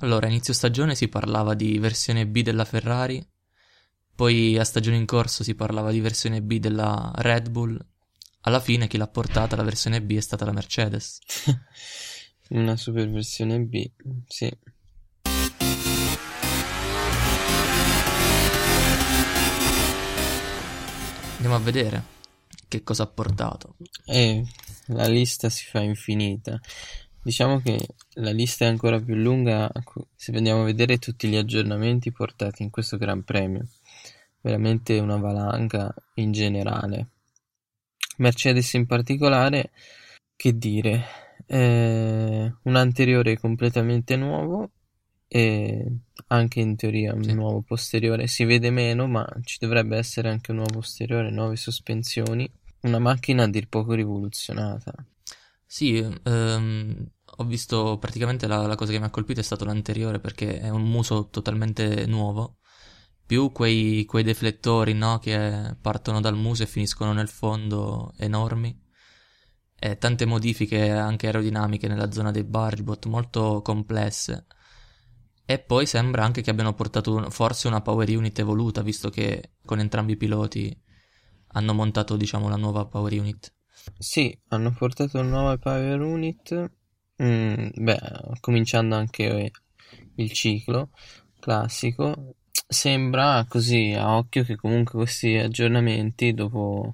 Allora, a inizio stagione si parlava di versione B della Ferrari, poi a stagione in corso si parlava di versione B della Red Bull. Alla fine chi l'ha portata la versione B è stata la Mercedes. Una super versione B, sì. Andiamo a vedere che cosa ha portato. E la lista si fa infinita. Diciamo che la lista è ancora più lunga se andiamo a vedere tutti gli aggiornamenti portati in questo Gran Premio. Veramente una valanga in generale. Mercedes in particolare, che dire, eh, un anteriore completamente nuovo e anche in teoria un Sì. nuovo posteriore si vede meno, ma ci dovrebbe essere anche un nuovo posteriore, nuove sospensioni, una macchina a dir poco rivoluzionata. Sì, ehm, ho visto praticamente la, la cosa che mi ha colpito è stato l'anteriore perché è un muso totalmente nuovo, più quei, quei deflettori, no, che partono dal muso e finiscono nel fondo enormi, e tante modifiche anche aerodinamiche nella zona dei bargebot molto complesse. E poi sembra anche che abbiano portato un- forse una power unit evoluta, visto che con entrambi i piloti hanno montato, diciamo, la nuova power unit. Sì, hanno portato una nuova Power Unit, mm, beh, cominciando anche il ciclo classico. Sembra così a occhio che comunque questi aggiornamenti dopo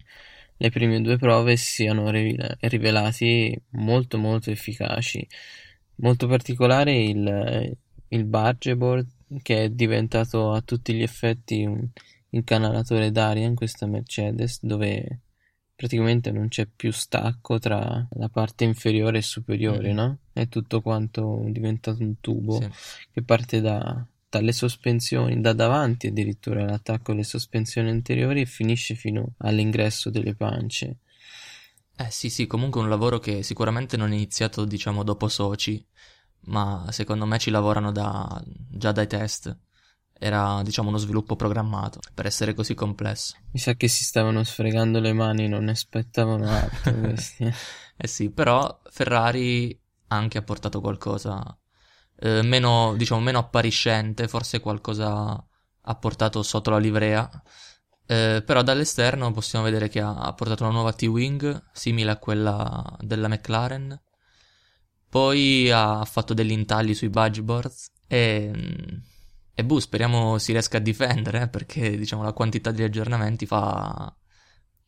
le prime due prove siano rivela- rivelati molto molto efficaci. Molto particolare il, il bargeboard che è diventato a tutti gli effetti un incanalatore d'aria in questa Mercedes dove praticamente non c'è più stacco tra la parte inferiore e superiore, Mm. no? È tutto quanto diventato un tubo Sì. che parte da- dalle sospensioni, da davanti addirittura l'attacco alle sospensioni anteriori e finisce fino all'ingresso delle pance. Eh sì, sì, comunque un lavoro che sicuramente non è iniziato, diciamo, dopo Sochi, ma secondo me ci lavorano da, già dai test. Era, diciamo, uno sviluppo programmato per essere così complesso. Mi sa che si stavano sfregando le mani, non ne aspettavano altro questi. Eh sì, però Ferrari anche ha portato qualcosa eh, meno, diciamo, meno appariscente, forse qualcosa ha portato sotto la livrea. Eh, però dall'esterno possiamo vedere che ha, ha portato una nuova T-Wing simile a quella della McLaren. Poi ha fatto degli intagli sui budgeboards e, e boh, speriamo si riesca a difendere eh, perché diciamo la quantità di aggiornamenti fa,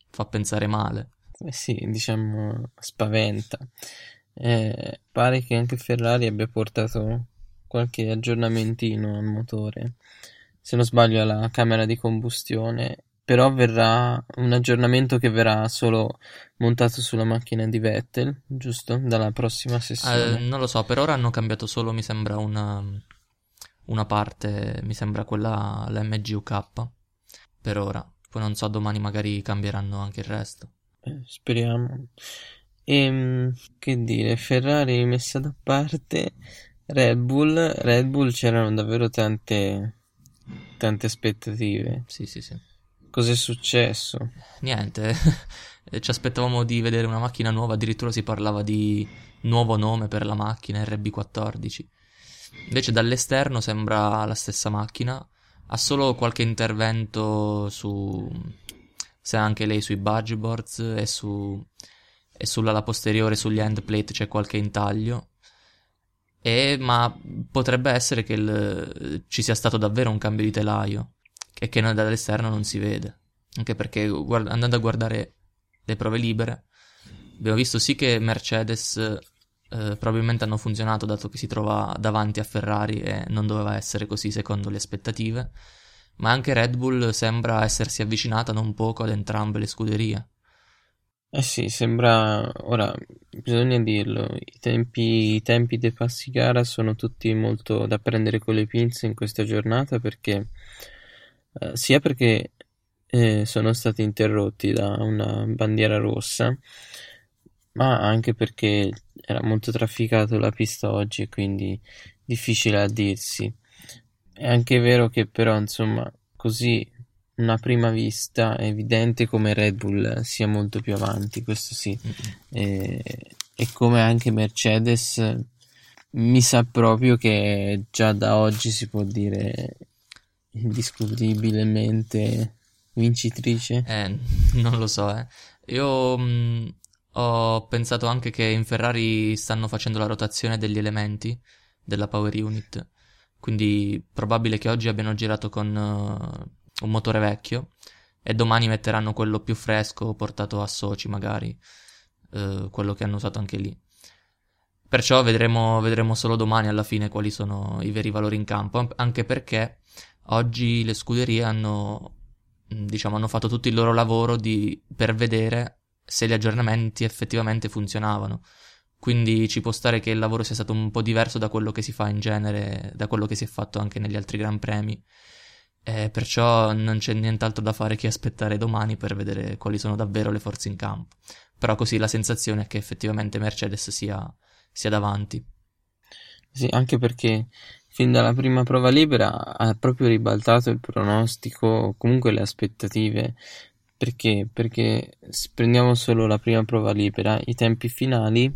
fa pensare male. Eh sì, diciamo, spaventa. Eh, pare che anche Ferrari abbia portato qualche aggiornamentino al motore. Se non sbaglio alla camera di combustione, però verrà un aggiornamento che verrà solo montato sulla macchina di Vettel, giusto? Dalla prossima Eh, sessione. non lo so, per ora hanno cambiato solo, mi sembra, una, una parte, mi sembra quella, la MGUK, per ora. Poi non so, domani magari cambieranno anche il resto. Eh, speriamo. Ehm, che dire, Ferrari messa da parte, Red Bull, Red Bull c'erano davvero tante, tante aspettative. Sì, sì, sì. Cos'è successo? Niente, ci aspettavamo di vedere una macchina nuova, addirittura si parlava di nuovo nome per la macchina, RB14. Invece dall'esterno sembra la stessa macchina, ha solo qualche intervento su, se anche lei sui budgeboards e su, e sull'ala posteriore, sugli end plate c'è qualche intaglio. E, ma potrebbe essere che il- ci sia stato davvero un cambio di telaio e che dall'esterno non si vede. Anche perché guard- andando a guardare le prove libere, abbiamo visto sì che Mercedes eh, probabilmente hanno funzionato dato che si trova davanti a Ferrari e non doveva essere così secondo le aspettative, ma anche Red Bull sembra essersi avvicinata non poco ad entrambe le scuderie. Eh sì, sembra, ora bisogna dirlo, i tempi, i tempi dei passi gara sono tutti molto da prendere con le pinze in questa giornata perché, eh, sia perché eh, sono stati interrotti da una bandiera rossa, ma anche perché era molto trafficato la pista oggi e quindi difficile a dirsi. È anche vero che però, insomma, così una prima vista è evidente come Red Bull sia molto più avanti, questo sì, e, e come anche Mercedes mi sa proprio che già da oggi si può dire indiscutibilmente vincitrice. Eh, non lo so, eh. Io mh, ho pensato anche che in Ferrari stanno facendo la rotazione degli elementi della Power Unit, quindi probabile che oggi abbiano girato con uh, un motore vecchio e domani metteranno quello più fresco portato a Sochi magari, uh, quello che hanno usato anche lì. Perciò vedremo, vedremo solo domani alla fine quali sono i veri valori in campo, anche perché oggi le scuderie hanno, diciamo, hanno fatto tutto il loro lavoro di, per vedere se gli aggiornamenti effettivamente funzionavano. Quindi ci può stare che il lavoro sia stato un po' diverso da quello che si fa in genere, da quello che si è fatto anche negli altri Gran Premi. E perciò non c'è nient'altro da fare che aspettare domani per vedere quali sono davvero le forze in campo. Però così la sensazione è che effettivamente Mercedes sia, sia davanti. Sì, anche perché fin dalla prima prova libera ha proprio ribaltato il pronostico, comunque le aspettative. Perché? Perché se prendiamo solo la prima prova libera, i tempi finali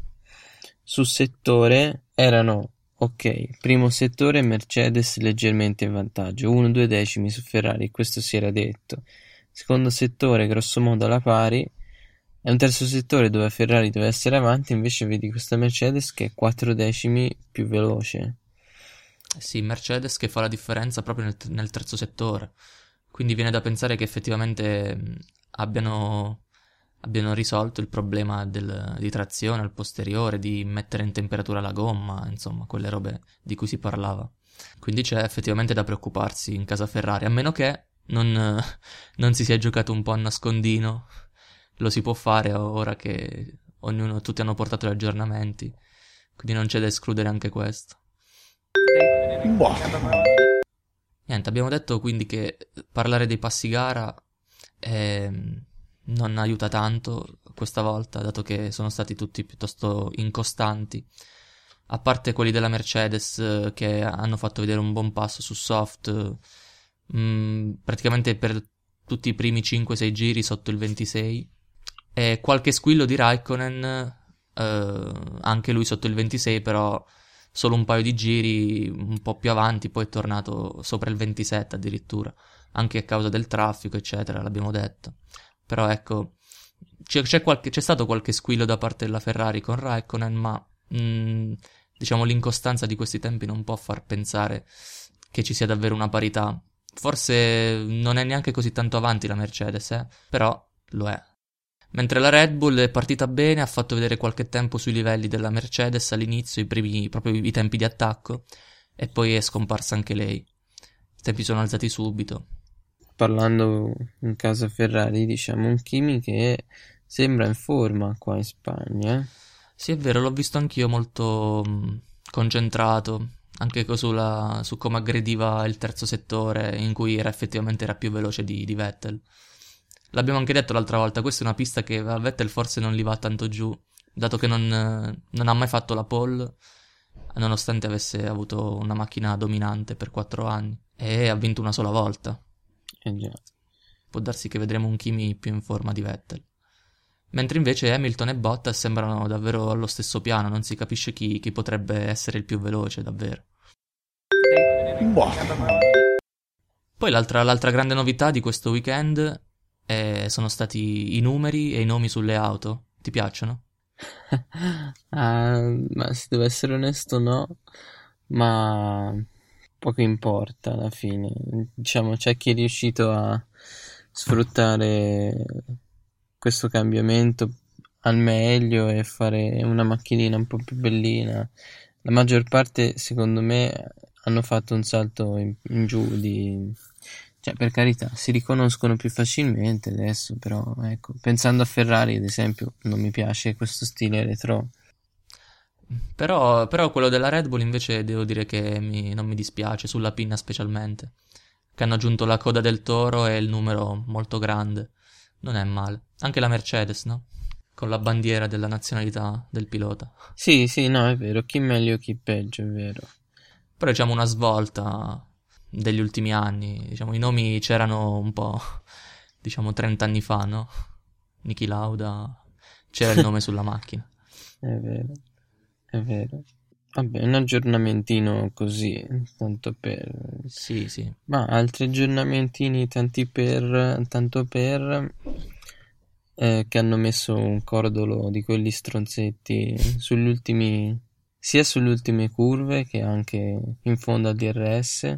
su settore erano ok, primo settore Mercedes leggermente in vantaggio, 1-2 decimi su Ferrari, questo si era detto. Secondo settore grossomodo alla pari, è un terzo settore dove Ferrari deve essere avanti, invece vedi questa Mercedes che è 4 decimi più veloce. Sì, Mercedes che fa la differenza proprio nel, nel terzo settore. Quindi viene da pensare che effettivamente abbiano abbiano risolto il problema del, di trazione al posteriore, di mettere in temperatura la gomma, insomma, quelle robe di cui si parlava. Quindi c'è effettivamente da preoccuparsi in casa Ferrari, a meno che non, non si sia giocato un po' a nascondino. Lo si può fare ora che ognuno, tutti hanno portato gli aggiornamenti, quindi non c'è da escludere anche questo. Boh. Niente, abbiamo detto quindi che parlare dei passi gara è non aiuta tanto questa volta, dato che sono stati tutti piuttosto incostanti. A parte quelli della Mercedes eh, che hanno fatto vedere un buon passo su soft, mh, mm, praticamente per tutti i primi 5-6 giri sotto il 26. E qualche squillo di Raikkonen, eh, anche lui sotto il 26, però solo un paio di giri un po' più avanti, poi è tornato sopra il 27 addirittura, anche a causa del traffico, eccetera, l'abbiamo detto. Però ecco, c'è, c'è, qualche, c'è stato qualche squillo da parte della Ferrari con Raikkonen, ma mh, mm, diciamo l'incostanza di questi tempi non può far pensare che ci sia davvero una parità. Forse non è neanche così tanto avanti la Mercedes, eh? però lo è. Mentre la Red Bull è partita bene, ha fatto vedere qualche tempo sui livelli della Mercedes all'inizio, i primi, proprio i tempi di attacco, e poi è scomparsa anche lei. I tempi sono alzati subito parlando in casa Ferrari, diciamo un Kimi che sembra in forma qua in Spagna. Eh. Sì, è vero, l'ho visto anch'io molto mh, concentrato, anche sulla, su come aggrediva il terzo settore, in cui era effettivamente era più veloce di, di, Vettel. L'abbiamo anche detto l'altra volta, questa è una pista che a Vettel forse non gli va tanto giù, dato che non, non ha mai fatto la pole, nonostante avesse avuto una macchina dominante per quattro anni, e ha vinto una sola volta. Eh già. Può darsi che vedremo un Kimi più in forma di Vettel. Mentre invece Hamilton e Bottas sembrano davvero allo stesso piano, non si capisce chi, chi potrebbe essere il più veloce, davvero. Boh. Poi l'altra, l'altra, grande novità di questo weekend è, sono stati i numeri e i nomi sulle auto. Ti piacciono? uh, ma se devo essere onesto, no. Ma poco importa alla fine. Diciamo, c'è chi è riuscito a sfruttare questo cambiamento al meglio e fare una macchinina un po' più bellina. La maggior parte, secondo me, hanno fatto un salto in, in giù di... Cioè, per carità, si riconoscono più facilmente adesso, però, ecco, pensando a Ferrari, ad esempio, non mi piace questo stile retro però, però, quello della Red Bull invece devo dire che mi, non mi dispiace, sulla pinna specialmente. Che hanno aggiunto la coda del toro e il numero molto grande. Non è male. Anche la Mercedes, no? Con la bandiera della nazionalità del pilota. Sì, sì, no, è vero. Chi meglio, chi peggio, è vero. Però diciamo una svolta degli ultimi anni. Diciamo, i nomi c'erano un po', diciamo, 30 anni fa, no? Niki Lauda, c'era il nome sulla macchina. È vero. È vero. Vabbè, un aggiornamentino così, tanto per... Sì, sì. Ma altri aggiornamentini tanti per... tanto per... Eh, che hanno messo un cordolo di quelli stronzetti sugli ultimi... sia sulle ultime curve che anche in fondo al DRS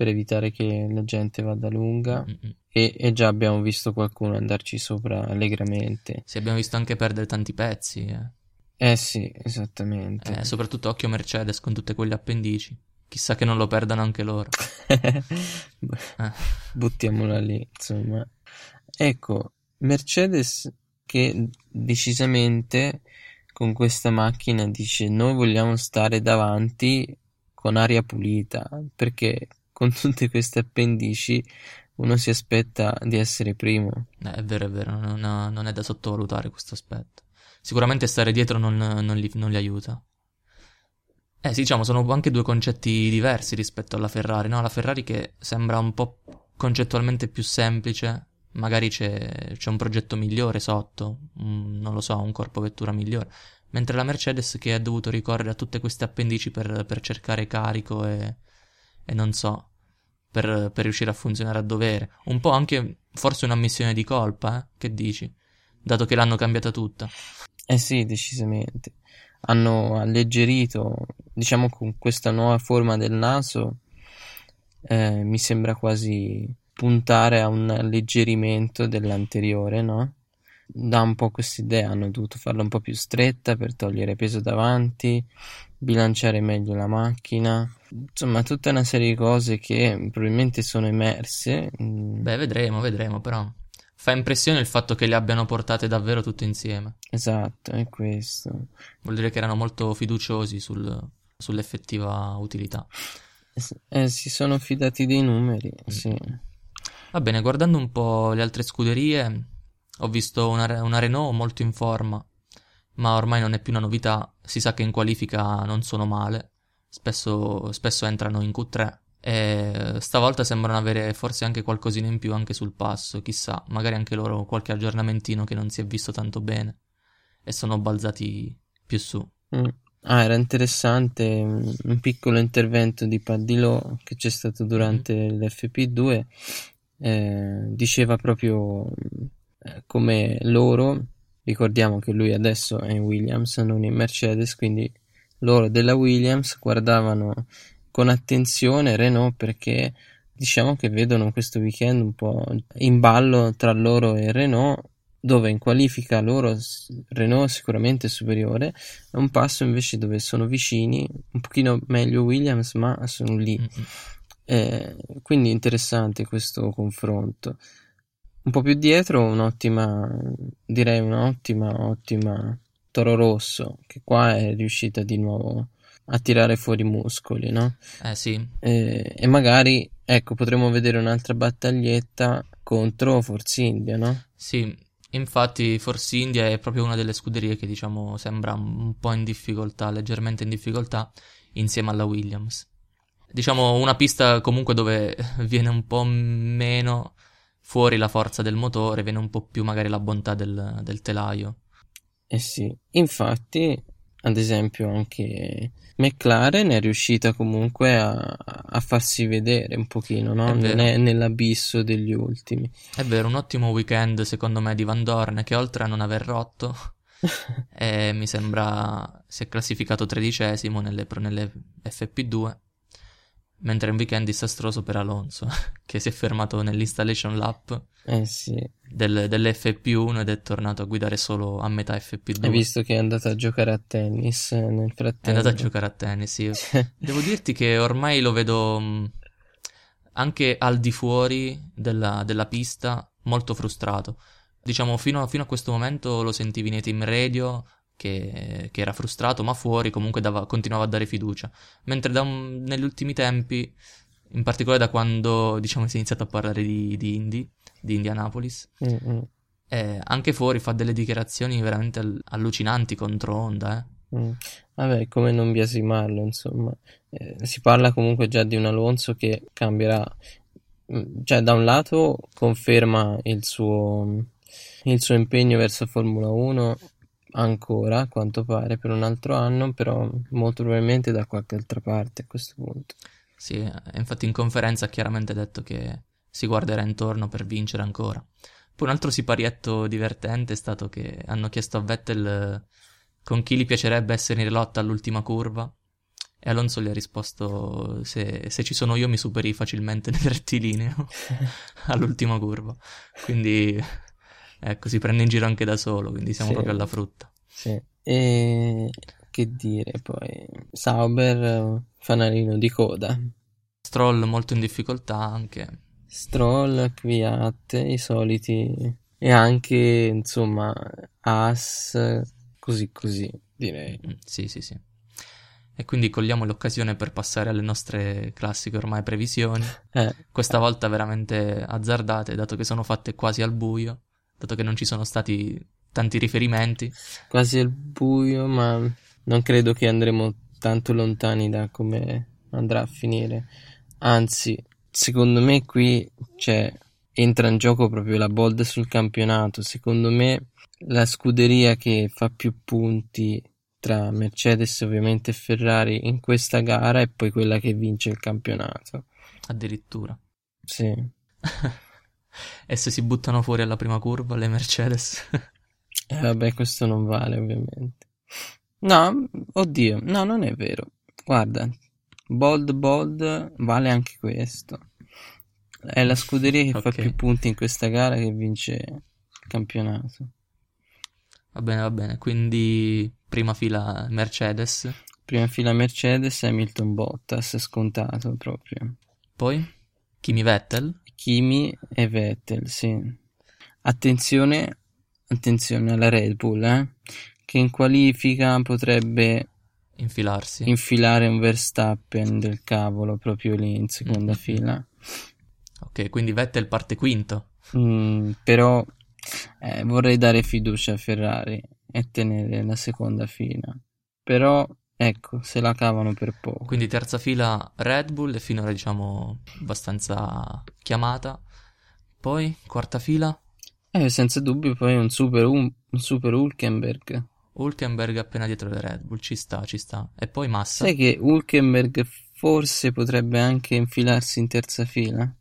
per evitare che la gente vada lunga. Mm-mm. E, e già abbiamo visto qualcuno andarci sopra allegramente. Sì, abbiamo visto anche perdere tanti pezzi. Eh. Eh sì, esattamente. Eh, soprattutto occhio Mercedes con tutte quelle appendici. Chissà che non lo perdano anche loro. Eh. Buttiamola lì, insomma. Ecco, Mercedes che decisamente con questa macchina dice noi vogliamo stare davanti con aria pulita, perché con tutte queste appendici uno si aspetta di essere primo. Eh, è vero, è vero, non, non è da sottovalutare questo aspetto. Sicuramente stare dietro non, non, li, non li aiuta. Eh sì, diciamo, sono anche due concetti diversi rispetto alla Ferrari, no? La Ferrari che sembra un po' concettualmente più semplice, magari c'è, c'è un progetto migliore sotto, un, non lo so, un corpo vettura migliore, mentre la Mercedes che ha dovuto ricorrere a tutte queste appendici per, per cercare carico e, e non so, per, per, riuscire a funzionare a dovere. Un po' anche forse una missione di colpa, eh? Che dici? Dato che l'hanno cambiata tutta. Eh sì, decisamente. Hanno alleggerito, diciamo con questa nuova forma del naso, eh, mi sembra quasi puntare a un alleggerimento dell'anteriore, no? Dà un po' questa idea, hanno dovuto farla un po' più stretta per togliere peso davanti, bilanciare meglio la macchina, insomma tutta una serie di cose che probabilmente sono emerse. Mm. Beh, vedremo, vedremo però. Fa impressione il fatto che le abbiano portate davvero tutte insieme. Esatto, è questo. Vuol dire che erano molto fiduciosi sul, sull'effettiva utilità. Eh, si sono fidati dei numeri, mm. sì. Va bene, guardando un po' le altre scuderie, ho visto una, una Renault molto in forma, ma ormai non è più una novità. Si sa che in qualifica non sono male, spesso, spesso entrano in Q3 e stavolta sembrano avere forse anche qualcosina in più anche sul passo, chissà, magari anche loro qualche aggiornamentino che non si è visto tanto bene e sono balzati più su. Mm. Ah, era interessante un piccolo intervento di Paddilò che c'è stato durante mm. l'FP2. Eh, diceva proprio eh, come loro, ricordiamo che lui adesso è in Williams, non in Mercedes, quindi loro della Williams guardavano con attenzione Renault perché diciamo che vedono questo weekend un po' in ballo tra loro e Renault dove in qualifica loro Renault sicuramente è superiore è un passo invece dove sono vicini un pochino meglio Williams ma sono lì mm-hmm. eh, quindi interessante questo confronto un po' più dietro un'ottima direi un'ottima ottima Toro Rosso che qua è riuscita di nuovo a tirare fuori i muscoli, no? Eh sì. E, e magari, ecco, potremmo vedere un'altra battaglietta contro Force India, no? Sì, infatti Force India è proprio una delle scuderie che diciamo sembra un po' in difficoltà, leggermente in difficoltà, insieme alla Williams. Diciamo una pista comunque dove viene un po' meno fuori la forza del motore, viene un po' più magari la bontà del, del telaio. Eh sì, infatti ad esempio anche McLaren è riuscita comunque a, a farsi vedere un pochino, no? non è nell'abisso degli ultimi. È vero, un ottimo weekend secondo me di Van Dorn che oltre a non aver rotto eh, mi sembra si è classificato tredicesimo nelle, nelle FP2 mentre un weekend disastroso per Alonso, che si è fermato nell'installation lap eh sì. del, dell'FP1 ed è tornato a guidare solo a metà FP2. Hai visto che è andato a giocare a tennis nel frattempo? È andato a giocare a tennis, sì. Devo dirti che ormai lo vedo mm, anche al di fuori della, della pista molto frustrato. Diciamo, fino a, fino a questo momento lo sentivi nei team radio che, che, era frustrato, ma fuori comunque dava, continuava a dare fiducia. Mentre un, negli ultimi tempi, in particolare da quando diciamo si è iniziato a parlare di, di Indy, di Indianapolis, eh, anche fuori fa delle dichiarazioni veramente allucinanti contro Honda. Eh. Mm. Vabbè, come non biasimarlo, insomma. Eh, si parla comunque già di un Alonso che cambierà. Mm, cioè, da un lato conferma il suo, il suo impegno verso Formula 1 ancora, a quanto pare, per un altro anno, però molto probabilmente da qualche altra parte a questo punto. Sì, eh, infatti in conferenza ha chiaramente detto che si guarderà intorno per vincere ancora. Poi un altro siparietto divertente è stato che hanno chiesto a Vettel eh, con chi gli piacerebbe essere in lotta all'ultima curva e Alonso gli ha risposto se, se ci sono io mi superi facilmente nel rettilineo all'ultima curva. Quindi ecco, si prende in giro anche da solo, quindi siamo Sì. proprio alla frutta. Sì. E che dire poi? Sauber, fanalino di coda. Stroll molto in difficoltà anche. Stroll, Kvyat, i soliti e anche insomma As, così così direi. Mm, Sì, sì, sì. E quindi cogliamo l'occasione per passare alle nostre classiche ormai previsioni. Eh, Questa volta veramente azzardate, dato che sono fatte quasi al buio, dato che non ci sono stati tanti riferimenti. quasi al buio, ma non credo che andremo tanto lontani da come andrà a finire. Anzi, secondo me qui c'è entra in gioco proprio la bold sul campionato. Secondo me la scuderia che fa più punti tra Mercedes ovviamente e Ferrari in questa gara è poi quella che vince il campionato. Addirittura. Sì. e se si buttano fuori alla prima curva le Mercedes? Eh, vabbè, questo non vale ovviamente. No, oddio, no, non è vero. Guarda, bold bold vale anche questo. È la scuderia che fa Ok. più punti in questa gara che vince il campionato. va bene, va bene. Quindi prima fila Mercedes. Prima fila Mercedes, Hamilton Bottas, scontato proprio. Poi Kimi Vettel. Kimi e Vettel, sì. Attenzione, attenzione alla Red Bull, eh, che in qualifica potrebbe Infilarsi. infilare un Verstappen del cavolo proprio lì in seconda Mm. fila. ok, quindi Vettel parte quinto. Mm, però eh, vorrei dare fiducia a Ferrari e tenere la seconda fila. Però ecco, se la cavano per poco. Quindi terza fila Red Bull e finora diciamo abbastanza chiamata. Poi quarta fila Eh, senza dubbio poi un super, un, un super Hulkenberg. Hulkenberg appena dietro le Red Bull, ci sta, ci sta. E poi Massa. Sai che Hulkenberg forse potrebbe anche infilarsi in terza fila?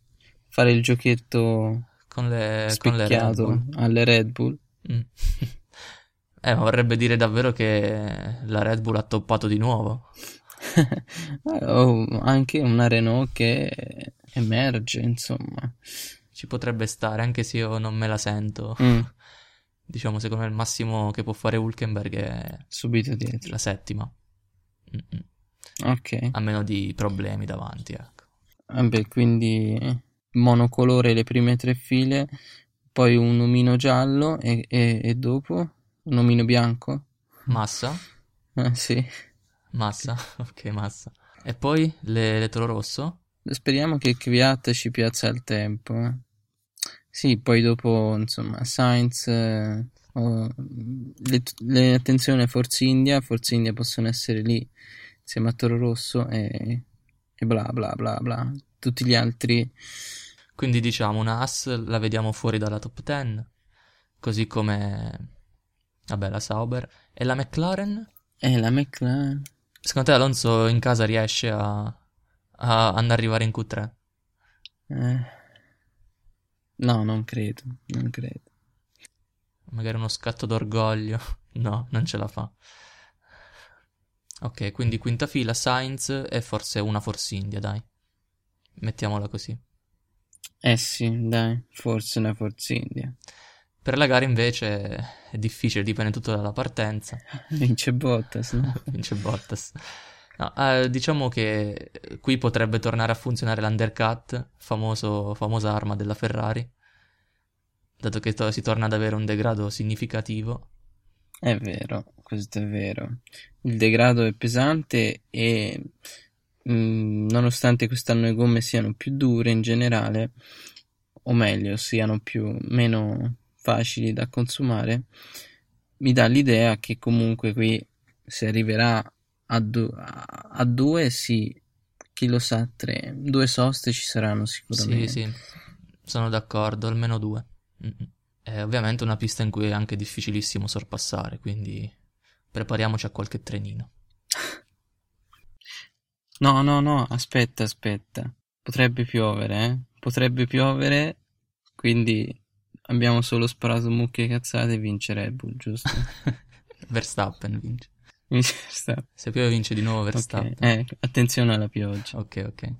Fare il giochetto con le, con le Red alle Red Bull. Mm. eh, ma vorrebbe dire davvero che la Red Bull ha toppato di nuovo. o anche una Renault che emerge, insomma. Ci potrebbe stare, anche se io non me la sento. Mm, Diciamo, secondo me il massimo che può fare Hulkenberg è subito dietro. la settima. Mm-mm. Ok. A meno di problemi davanti, ecco. Vabbè, quindi monocolore le prime tre file, poi un omino giallo e, e- e dopo un omino bianco? Massa? Eh, sì. Massa? Ok, massa. E poi le, le Toro Rosso? Speriamo che Kvyat ci piazza al tempo. eh. Sì, poi dopo, insomma, Sainz, eh, oh, le, le attenzione Forza India, Forza India possono essere lì insieme a Toro Rosso e, e bla bla bla bla. Tutti gli altri, Quindi diciamo una Haas la vediamo fuori dalla top 10, così come vabbè la Sauber e la McLaren. e la McLaren. Secondo te Alonso in casa riesce a, a ad arrivare in Q3? Eh, no, non credo, non credo. Magari uno scatto d'orgoglio? No, non ce la fa. Ok, quindi quinta fila Sainz e forse una Force India, dai. Mettiamola così. Eh sì, dai, forse una Forza India. Per la gara invece è difficile, dipende tutto dalla partenza. Vince Bottas, no? Vince Bottas. No, eh, diciamo che qui potrebbe tornare a funzionare l'undercut, famoso, famosa arma della Ferrari, dato che to- si torna ad avere un degrado significativo. È vero, questo è vero. Il degrado è pesante e mm, nonostante quest'anno le gomme siano più dure in generale, o meglio, siano più meno facili da consumare, mi dà l'idea che comunque qui si arriverà a, du- a- due, sì, chi lo sa, tre, due soste ci saranno Sì, sicuramente. sì, sono d'accordo, almeno due. È ovviamente una pista in cui è anche difficilissimo sorpassare, quindi prepariamoci a qualche trenino. No, no, no, aspetta, aspetta. Potrebbe piovere, eh? Potrebbe piovere, quindi abbiamo solo sparato mucche cazzate e vince Red Bull, giusto? Verstappen vince. Verstappen. Se piove vince di nuovo Verstappen. Ok, eh, attenzione alla pioggia. Ok, ok.